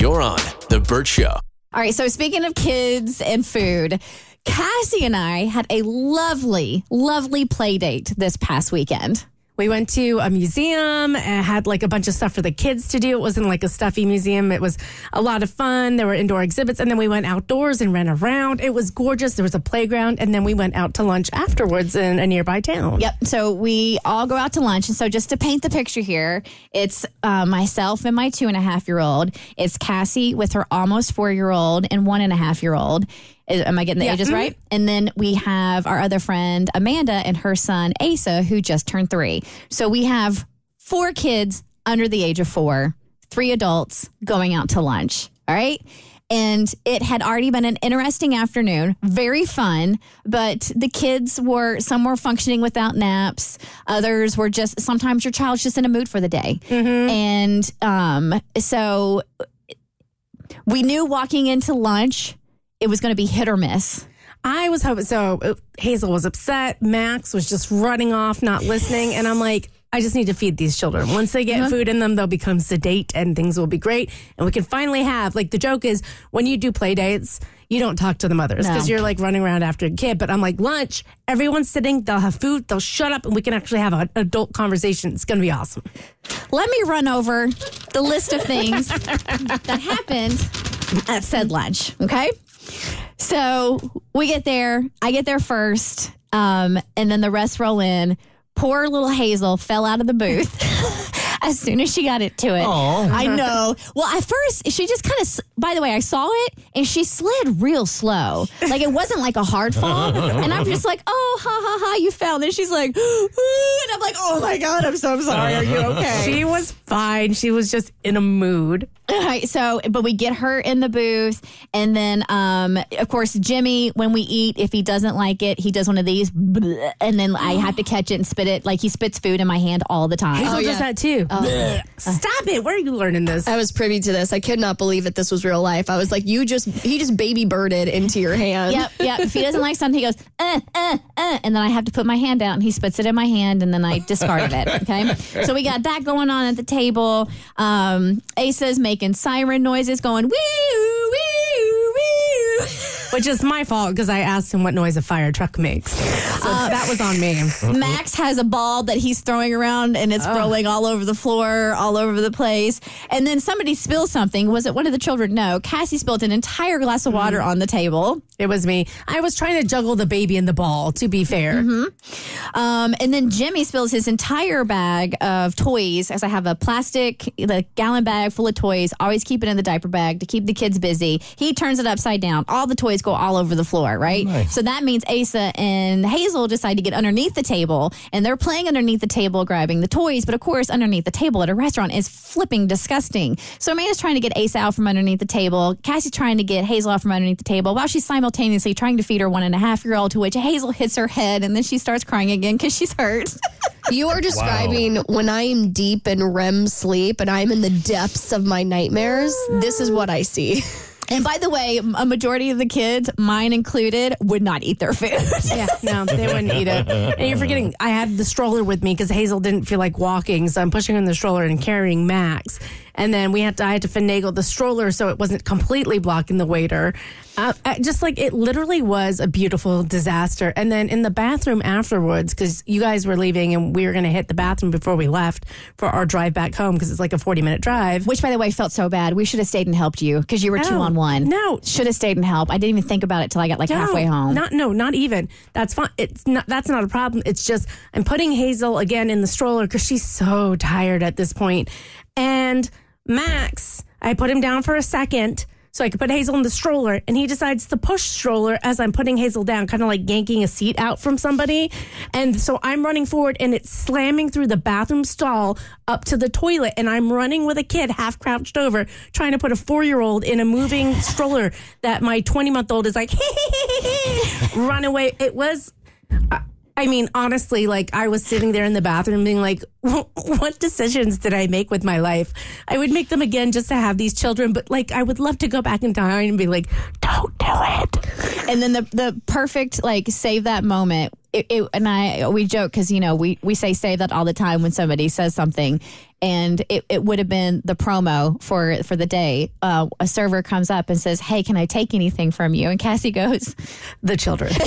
You're on The Burt Show. All right, so speaking of kids and food, Cassie and I had a lovely, lovely play date this past weekend. We went to a museum and had like a bunch of stuff for the kids to do. It wasn't like a stuffy museum. It was a lot of fun. There were indoor exhibits. And then we went outdoors and ran around. It was gorgeous. There was a playground. And then we went out to lunch afterwards in a nearby town. Yep. So we all go out to lunch. And so just to paint the picture here, it's uh, myself and my two and a half year old. It's Cassie with her almost four year old and one and a half year old. Am I getting the Yeah. ages right? And then we have our other friend, Amanda, and her son, Asa, who just turned three. So we have four kids under the age of four, three adults going out to lunch. All right. And it had already been an interesting afternoon, very fun, but the kids were, some were functioning without naps. Others were just, sometimes your child's just in a mood for the day. And um, so we knew walking into lunch, it was going to be hit or miss. I was hoping so. uh, Hazel was upset. Max was just running off, not listening. And I'm like, I just need to feed these children. Once they get food in them, they'll become sedate and things will be great. And we can finally have, like, the joke is when you do play dates, you don't talk to the mothers because No. you're like running around after a kid. But I'm like, lunch, everyone's sitting, they'll have food, they'll shut up, and we can actually have an adult conversation. It's going to be awesome. Let me run over the list of things that happened at said lunch. Okay. So we get there. I get there first. Um, and then the rest roll in. Poor little Hazel fell out of the booth as soon as she got it to it. I know. Well, at first, she just kind of, by the way, I saw it and she slid real slow. Like it wasn't like a hard fall. and I'm just like, oh, ha, ha, ha, you fell. And she's like, "Ooh," and I'm like, oh my God, I'm so sorry. Are you okay? She was fine. She was just in a mood. All right, so but we get her in the booth, and then um, of course Jimmy, when we eat, if he doesn't like it, he does one of these, and then I have to catch it and spit it. Like he spits food in my hand all the time. Hazel does that too. Blech. Stop it. Where are you learning this? I was privy to this. I could not believe that this was real life. I was like, you just, he just baby birded into your hand. Yep, yep. If he doesn't like something, he goes, uh, uh, uh, and then I have to put my hand out, and he spits it in my hand, and then I discarded it. Okay, so we got that going on at the table. Um, Asa's making siren noises, going wee wee wee. Which is my fault because I asked him what noise a fire truck makes. So that was on me. Max has a ball that he's throwing around and it's oh. rolling all over the floor, all over the place. And then somebody spills something. Was it one of the children? No. Cassie spilled an entire glass of water mm. on the table. It was me. I was trying to juggle the baby and the ball, to be fair. Mm-hmm. Um, and then Jimmy spills his entire bag of toys, as I have a plastic, the gallon bag full of toys. Always keep it in the diaper bag to keep the kids busy. He turns it upside down. All the toys go all over the floor, right? So that means Asa and Hazel decide to get underneath the table, and they're playing underneath the table, grabbing the toys. But of course, underneath the table at a restaurant is flipping disgusting. So Amanda's trying to get Asa out from underneath the table. Cassie's trying to get Hazel out from underneath the table while she's simultaneously trying to feed her one and a half year old, to which Hazel hits her head, and then she starts crying again because she's hurt. You are describing when I am deep in REM sleep and I'm in the depths of my nightmares. This is what I see. And by the way, a majority of the kids, mine included, would not eat their food. Yeah, no, they wouldn't eat it. And you're forgetting, I had the stroller with me because Hazel didn't feel like walking, so I'm pushing her in the stroller and carrying Max. And then we had to, I had to finagle the stroller so it wasn't completely blocking the waiter. Uh, just like it literally was a beautiful disaster. And then in the bathroom afterwards, because you guys were leaving and we were going to hit the bathroom before we left for our drive back home because it's like a 40 minute drive. Which, by the way, felt so bad. We should have stayed and helped you because you were two on one. No. Should have stayed and helped. I didn't even think about it till I got like halfway home. Not no, not even. That's fine. It's not. That's not a problem. It's just I'm putting Hazel again in the stroller because she's so tired at this point, and Max. I put him down for a second so I could put Hazel in the stroller. And he decides to push stroller as I'm putting Hazel down, kind of like yanking a seat out from somebody. And so I'm running forward and it's slamming through the bathroom stall up to the toilet. And I'm running with a kid half crouched over, trying to put a four year old in a moving stroller that my 20 month old is like, run away. It was. I mean, honestly, like I was sitting there in the bathroom being like, what decisions did I make with my life? I would make them again just to have these children, but like I would love to go back in time and be like, don't do it. And then the the perfect like save that moment. It, it, and I we joke because you know we we say save that all the time when somebody says something, and it, it would have been the promo for for the day. Uh, a server comes up and says, "Hey, can I take anything from you?" And Cassie goes, The children.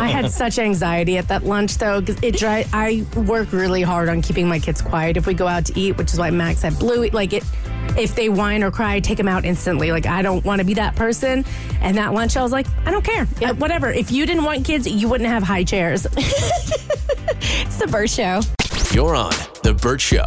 I had such anxiety at that lunch though, because it dry. I work really hard on keeping my kids quiet. If we go out to eat, which is why Max had Bluey, like it. If they whine or cry, take them out instantly. Like I don't want to be that person. And that lunch, I was like, I don't care. Uh, whatever. If you didn't want kids, you wouldn't have high chairs. "It's the Burt Show." You're on The Burt Show.